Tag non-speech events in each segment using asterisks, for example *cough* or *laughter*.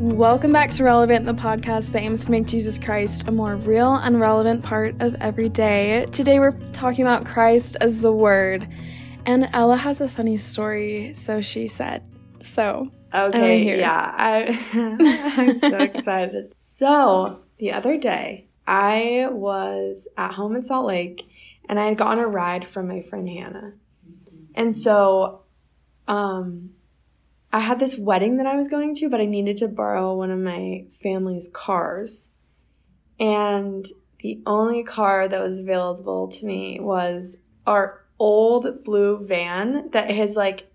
Welcome back to Relevant, the podcast that aims to make Jesus Christ a more real and relevant part of every day. Today we're talking about Christ as the Word. And Ella has a funny story, so she said. So, okay, yeah, I, *laughs* I'm so *laughs* excited. So, the other day, I was at home in Salt Lake and I had gotten a ride from my friend Hannah. And so, um, I had this wedding that I was going to, but I needed to borrow one of my family's cars. And the only car that was available to me was our old blue van that has like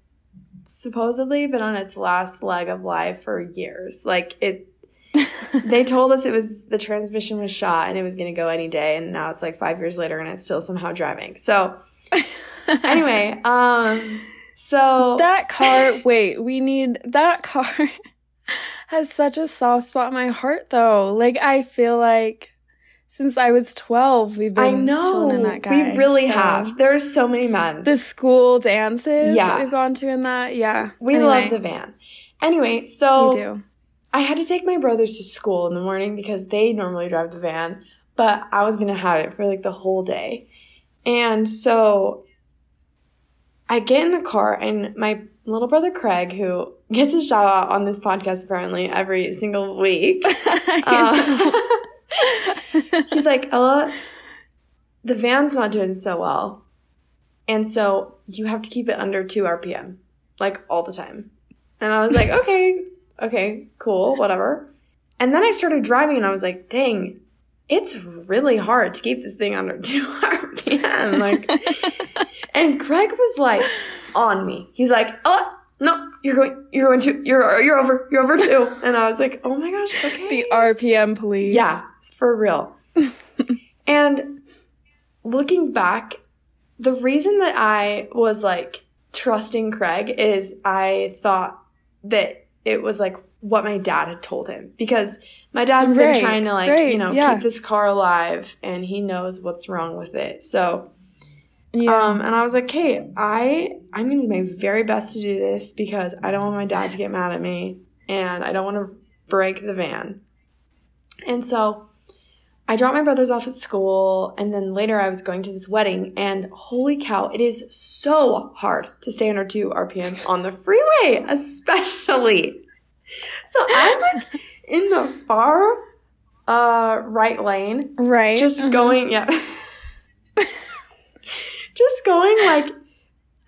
supposedly been on its last leg of life for years. Like it *laughs* they told us it was the transmission was shot and it was going to go any day and now it's like 5 years later and it's still somehow driving. So *laughs* anyway, um so that car, wait, we need that car *laughs* has such a soft spot in my heart though. Like I feel like since I was 12, we've been I know, chilling in that guy. We really so. have. There's so many months. The school dances yeah. that we've gone to in that. Yeah. We anyway. love the van. Anyway, so we do. I had to take my brothers to school in the morning because they normally drive the van, but I was going to have it for like the whole day. And so I get in the car and my little brother Craig, who gets a shout out on this podcast apparently every single week, *laughs* uh, *laughs* he's like, Ella, the van's not doing so well. And so you have to keep it under 2 RPM, like all the time. And I was like, *laughs* okay, okay, cool, whatever. And then I started driving and I was like, dang, it's really hard to keep this thing under *laughs* 2 RPM. Like, *laughs* and Craig was like on me. He's like, oh, no, you're going, you're going to, you're, you're over, you're over too. *laughs* And I was like, oh my gosh, okay. The RPM police. Yeah, for real. and looking back, the reason that I was like trusting Craig is I thought that it was like what my dad had told him because my dad's right, been trying to like, right, you know, yeah. keep this car alive and he knows what's wrong with it. So yeah. Um, and I was like, hey, I I'm gonna do my very best to do this because I don't want my dad to get mad at me and I don't want to break the van. And so I dropped my brothers off at school, and then later I was going to this wedding, and holy cow, it is so hard to stay under 2 RPM on the freeway, *laughs* especially. So I'm like in the far uh, right lane. Right. Just uh-huh. going, yeah *laughs* just going like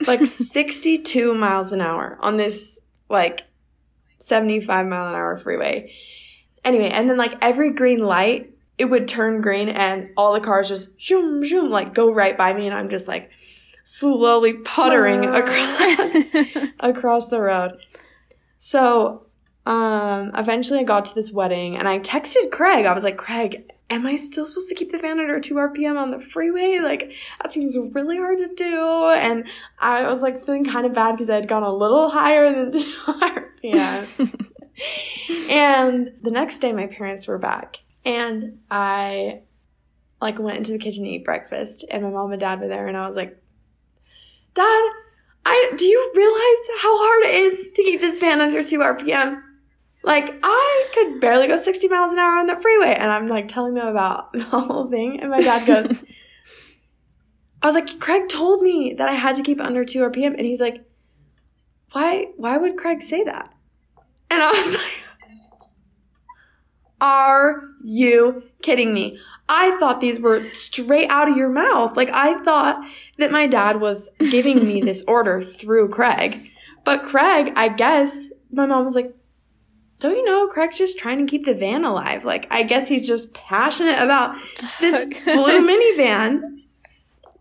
like 62 miles an hour on this like 75 mile an hour freeway. Anyway, and then like every green light, it would turn green and all the cars just zoom zoom like go right by me and I'm just like slowly puttering across *laughs* across the road. So, um eventually I got to this wedding and I texted Craig. I was like, "Craig, am I still supposed to keep the fan under 2 RPM on the freeway? Like, that seems really hard to do. And I was like feeling kind of bad because I had gone a little higher than *laughs* 2 RPM. and the next day, my parents were back. And I like went into the kitchen to eat breakfast and my mom and dad were there and I was like, Dad, I do you realize how hard it is to keep this van under 2 RPM? Like I could barely go 60 miles an hour on the freeway. And I'm like telling them about *laughs* the whole thing. And my dad goes, *laughs* I was like, Craig told me that I had to keep under 2 RPM. And he's like, why, why would Craig say that? And I was *laughs* like, are you kidding me? I thought these were straight out of your mouth. Like I thought that my dad was giving me this order through Craig. But Craig, I guess, my mom was like, don't you know Craig's just trying to keep the van alive? Like, I guess he's just passionate about this blue *laughs* minivan.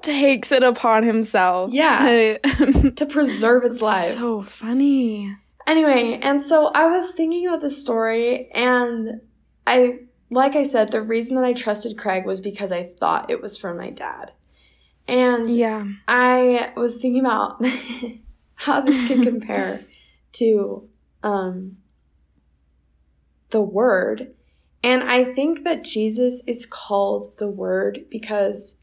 Takes it upon himself. Yeah. To, *laughs* to preserve its life. So funny. Anyway, and so I was thinking about this story, and I, like I said, the reason that I trusted Craig was because I thought it was from my dad. And yeah, I was thinking about *laughs* how this could compare to um, the Word. And I think that Jesus is called the Word because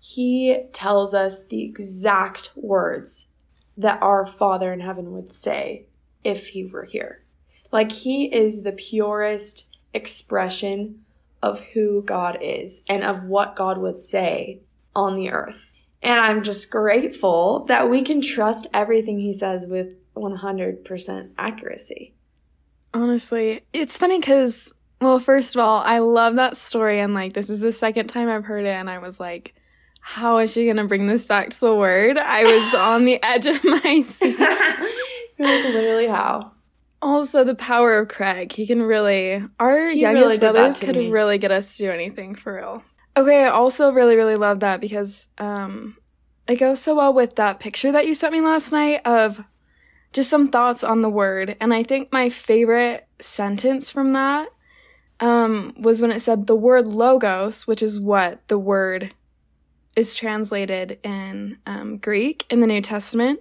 he tells us the exact words that our Father in heaven would say if he were here. Like he is the purest expression of who God is and of what God would say on the earth. And I'm just grateful that we can trust everything he says with 100% accuracy. Honestly, it's funny because, well, first of all, I love that story. And like, this is the second time I've heard it. And I was like, how is she going to bring this back to the word? I was *laughs* on the edge of my *laughs* seat. like, literally, how? Also, the power of Craig. He can really, our He youngest really brothers could me. really get us to do anything for real. Okay, I also really, really love that because um, it goes so well with that picture that you sent me last night of just some thoughts on the word. And I think my favorite sentence from that um, was when it said the word logos, which is what the word is translated in um, Greek in the New Testament.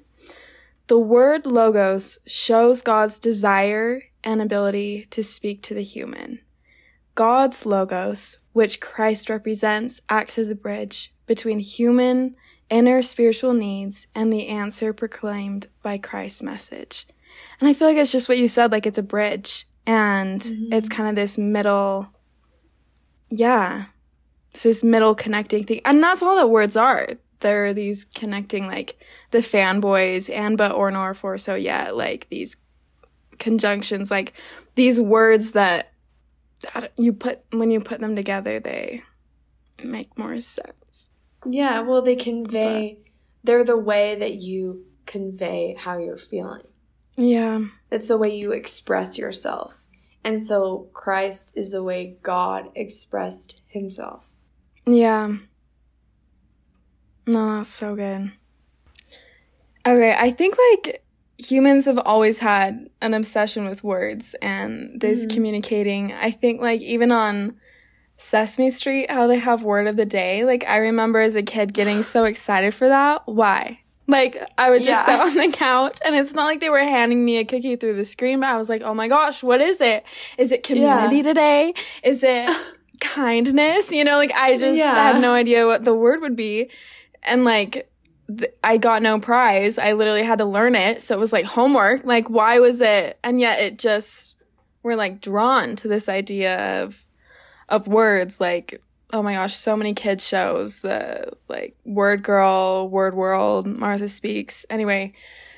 The word logos shows God's desire and ability to speak to the human. God's logos, which Christ represents, acts as a bridge between human inner spiritual needs and the answer proclaimed by Christ's message. And I feel like it's just what you said, like it's a bridge. And Mhm. it's kind of this middle, yeah, it's this middle connecting thing. And that's all that words are. They're these connecting, like the fanboys and but or nor for so yeah, like these conjunctions, like these words that you put when you put them together, they make more sense. Yeah, well, they convey, they're the way that you convey how you're feeling. Yeah. It's the way you express yourself. And so Christ is the way God expressed himself. Yeah. No, that's so good. Okay, I think like humans have always had an obsession with words and this Mhm. communicating. I think like even on Sesame Street, how they have word of the day. Like I remember as a kid getting so *sighs* excited for that. Why? Like I would just Yeah. sit on the couch and it's not like they were handing me a cookie through the screen, but I was like, oh my gosh, what is it? Is it community today? Is it *laughs* kindness? You know, like I just Yeah. had no idea what the word would be. And like th- I got no prize. I literally had to learn it. So it was like homework. Like why was it? And yet it just we're like drawn to this idea of of words like oh my gosh, so many kids shows the like Word Girl, Word World, Martha Speaks. Anyway,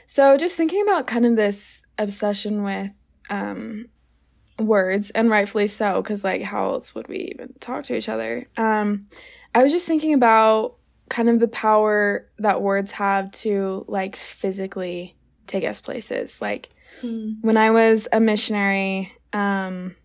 so just thinking about kind of this obsession with um words and rightfully so because like how else would we even talk to each other um i was just thinking about kind of the power that words have to like physically take us places like when I was a missionary, um,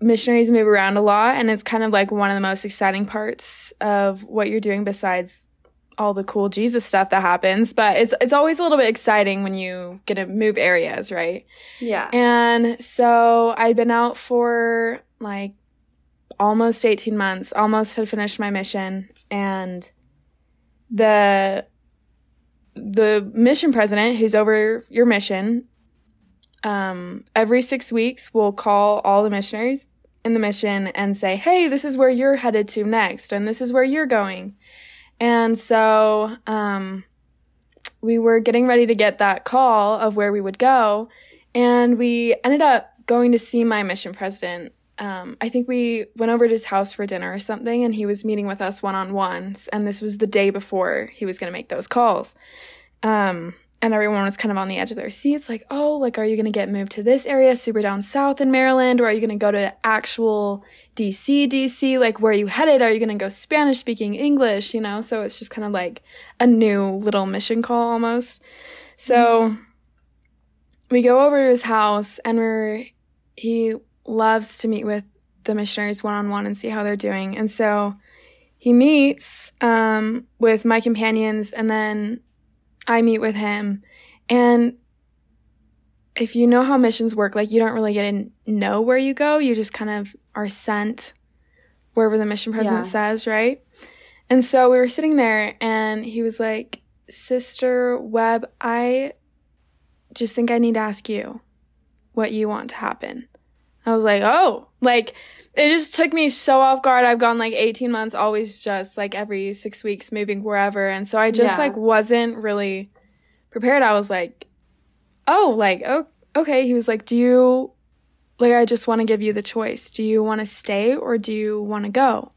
missionaries move around a lot, and it's kind of like one of the most exciting parts of what you're doing besides all the cool Jesus stuff that happens. But it's it's always a little bit exciting when you get to move areas, right? Yeah. And so I'd been out for like almost 18 months, almost had finished my mission and the the mission president who's over your mission um every 6 weeks will call all the missionaries in the mission and say, "Hey, this is where you're headed to next and this is where you're going." And so um we were getting ready to get that call of where we would go and we ended up going to see my mission president. Um, I think we went over to his house for dinner or something, and he was meeting with us one on ones. And this was the day before he was going to make those calls. Um, and everyone was kind of on the edge of their seats, like, oh, like, are you going to get moved to this area super down south in Maryland? Or are you going to go to actual DC, DC? Like, where are you headed? Are you going to go Spanish speaking English? You know, so it's just kind of like a new little mission call almost. So we go over to his house and we're he loves to meet with the missionaries one on one and see how they're doing. And so he meets um, with my companions and then I meet with him. And if you know how missions work, like you don't really get to know where you go. You just kind of are sent wherever the mission president Yeah. says, right? And so we were sitting there and he was like, Sister Webb, I just think I need to ask you what you want to happen. I was like, oh, like it just took me so off guard. I've gone like 18 months, always just like every six weeks moving wherever. And so I just Yeah. like wasn't really prepared. I was like, oh, like, oh, okay. He was like, do you, like, I just want to give you the choice. Do you want to stay or do you want to go?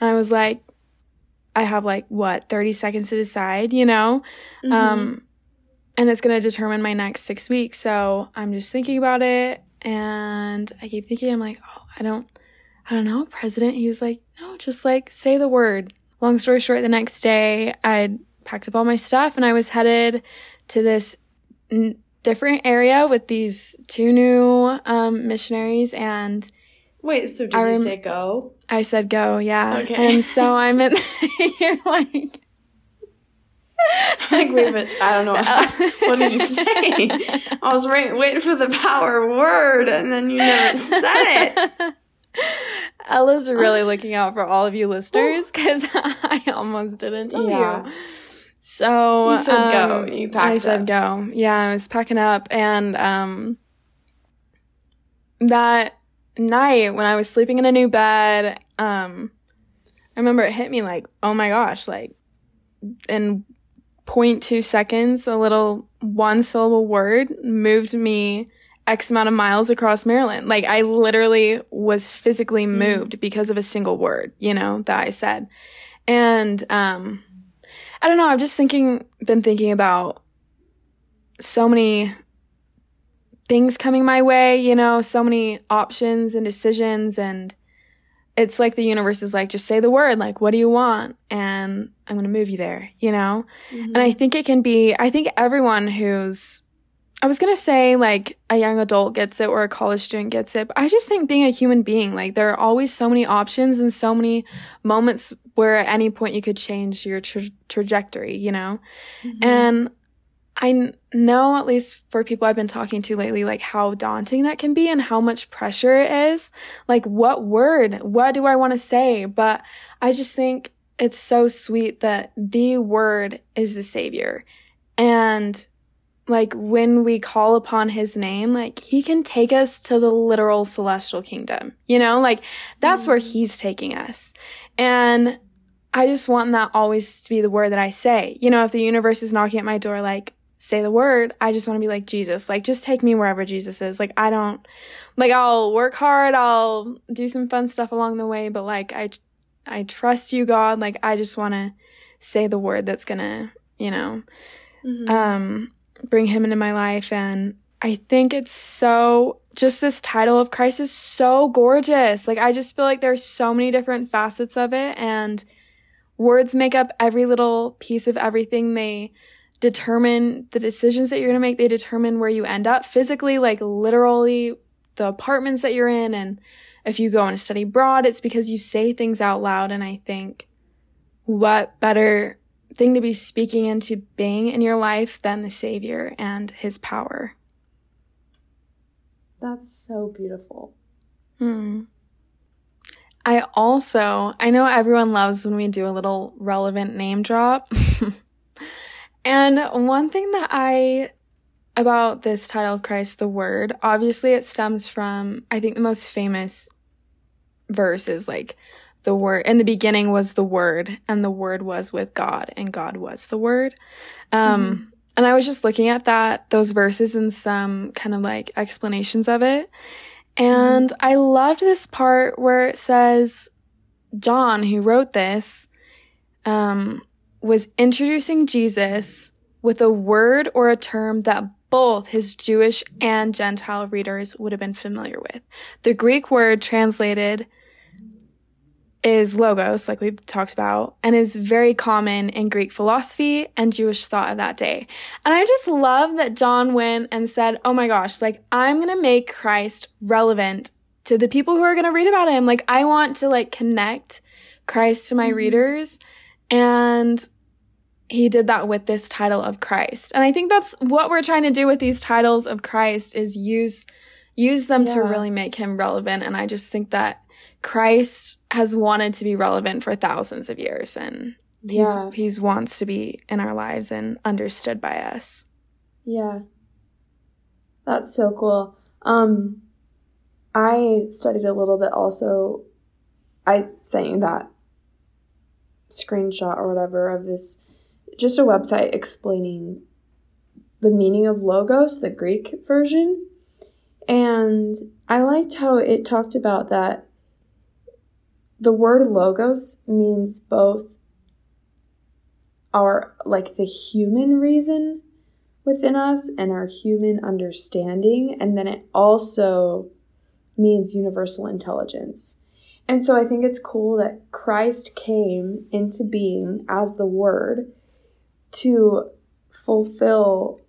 And I was like, I have like, what, 30 seconds to decide, you know? Mm-hmm. Um, and it's going to determine my next six weeks. So I'm just thinking about it. And I keep thinking, I'm like, oh, I don't, I don't know, president. He was like, no, just like say the word. Long story short, the next day I packed up all my stuff and I was headed to this n- different area with these two new um, missionaries. And wait, so did rem- you say go? I said go, yeah. Okay. And so *laughs* I'm in, you're *laughs* like, *laughs* like wait, but I don't know. *laughs* what did you say? I was wait, waiting for the power word, and then you never said it. *laughs* Ella's really looking out for all of you listeners because I almost didn't tell yeah. you. So you said um, go. You packed I said go. Yeah, I was packing up, and um, that night when I was sleeping in a new bed, um, I remember it hit me like, oh my gosh, like in 0.2 seconds, a little one syllable word moved me X amount of miles across Maryland. Like I literally was physically mm. moved mm. because of a single word, you know, that I said. And, um, I don't know. I've just thinking, been thinking about so many things coming my way, you know, so many options and decisions and it's like the universe is like, just say the word, like, what do you want? And I'm going to move you there, you know? Mm-hmm. And I think it can be, I think everyone who's, I was going to say like a young adult gets it or a college student gets it, but I just think being a human being, like, there are always so many options and so many moments where at any point you could change your tra- trajectory, you know? Mm-hmm. And I know, at least for people I've been talking to lately, like how daunting that can be and how much pressure it is. Like, what word? What do I want to say? But I just think it's so sweet that the word is the savior. And like when we call upon his name, like he can take us to the literal celestial kingdom, you know, like that's mm-hmm. where he's taking us. And I just want that always to be the word that I say. You know, if the universe is knocking at my door, like, say the word, I just want to be like Jesus. Like, just take me wherever Jesus is. Like, I don't, like, I'll work hard. I'll do some fun stuff along the way, but like, I, I trust you, God. Like, I just want to say the word that's gonna, you know, mm-hmm. um, bring him into my life. And I think it's so, just this title of Christ is so gorgeous. Like, I just feel like there's so many different facets of it and words make up every little piece of everything. They, determine the decisions that you're going to make. They determine where you end up physically, like literally the apartments that you're in. And if you go and study abroad, it's because you say things out loud. And I think what better thing to be speaking into being in your life than the Savior and His power. That's so beautiful. Hmm. I also, I know everyone loves when we do a little relevant name drop. *laughs* And one thing that I about this title, Christ the Word, obviously it stems from, I think the most famous verse is like, the word in the beginning was the word and the word was with God and God was the word. Um, mm-hmm. and I was just looking at that, those verses and some kind of like explanations of it. And mm-hmm. I loved this part where it says, John, who wrote this, um, was introducing Jesus with a word or a term that both his Jewish and Gentile readers would have been familiar with. The Greek word translated is logos, like we've talked about, and is very common in Greek philosophy and Jewish thought of that day. And I just love that John went and said, Oh my gosh, like I'm going to make Christ relevant to the people who are going to read about him. Like I want to like connect Christ to my mm-hmm. readers and he did that with this title of Christ. And I think that's what we're trying to do with these titles of Christ is use use them yeah. to really make him relevant and I just think that Christ has wanted to be relevant for thousands of years and he's yeah. he's wants to be in our lives and understood by us. Yeah. That's so cool. Um I studied a little bit also I sent you that screenshot or whatever of this just a website explaining the meaning of logos, the Greek version. And I liked how it talked about that the word logos means both our like the human reason within us and our human understanding and then it also means universal intelligence. And so I think it's cool that Christ came into being as the word to fulfill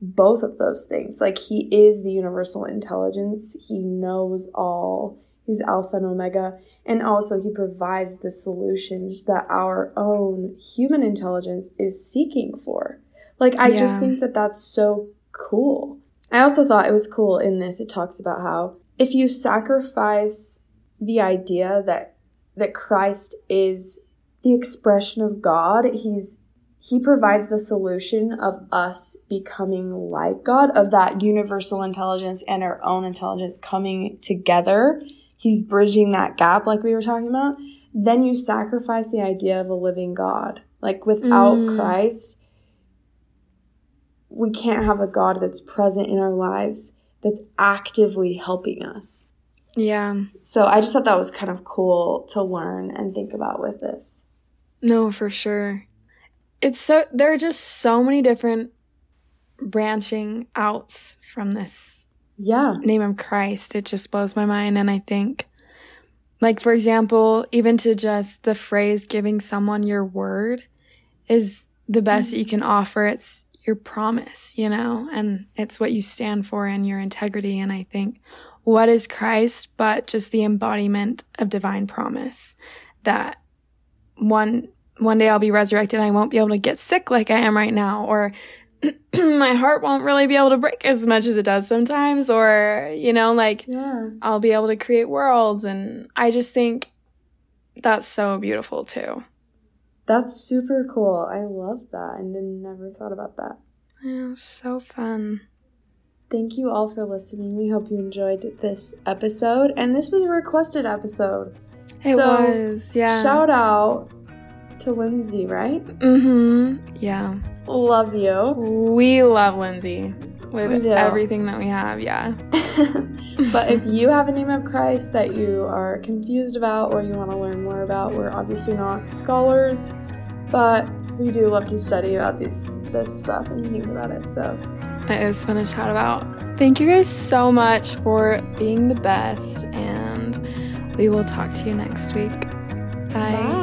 both of those things. Like he is the universal intelligence, he knows all, he's Alpha and Omega, and also he provides the solutions that our own human intelligence is seeking for. Like, I yeah. just think that that's so cool. I also thought it was cool in this, it talks about how if you sacrifice the idea that that Christ is the expression of God, he's he provides the solution of us becoming like God, of that universal intelligence and our own intelligence coming together. He's bridging that gap, like we were talking about. Then you sacrifice the idea of a living God. Like without mm. Christ, we can't have a God that's present in our lives, that's actively helping us. Yeah. So I just thought that was kind of cool to learn and think about with this. No, for sure it's so there are just so many different branching outs from this yeah. name of christ. It just blows my mind. And i think like for example even to just the phrase giving someone your word is the best mm-hmm. that you can offer. It's your promise you know and it's what you stand for and your integrity. And i think what is christ but just the embodiment of divine promise that one one day I'll be resurrected and I won't be able to get sick like I am right now, or *clears throat* my heart won't really be able to break as much as it does sometimes, or, you know, like yeah. I'll be able to create worlds. And I just think that's so beautiful too. That's super cool. I love that. and never thought about that. Yeah, so fun. Thank you all for listening. We hope you enjoyed this episode. And this was a requested episode. It so, was, yeah. Shout out to Lindsay, right? Mm-hmm. Yeah. Love you. We love Lindsay with everything that we have, yeah. *laughs* but if you have a name of Christ that you are confused about or you want to learn more about, we're obviously not scholars, but we do love to study about these this stuff and think about it. So it was fun to chat about. Thank you guys so much for being the best, and we will talk to you next week. Bye. Bye.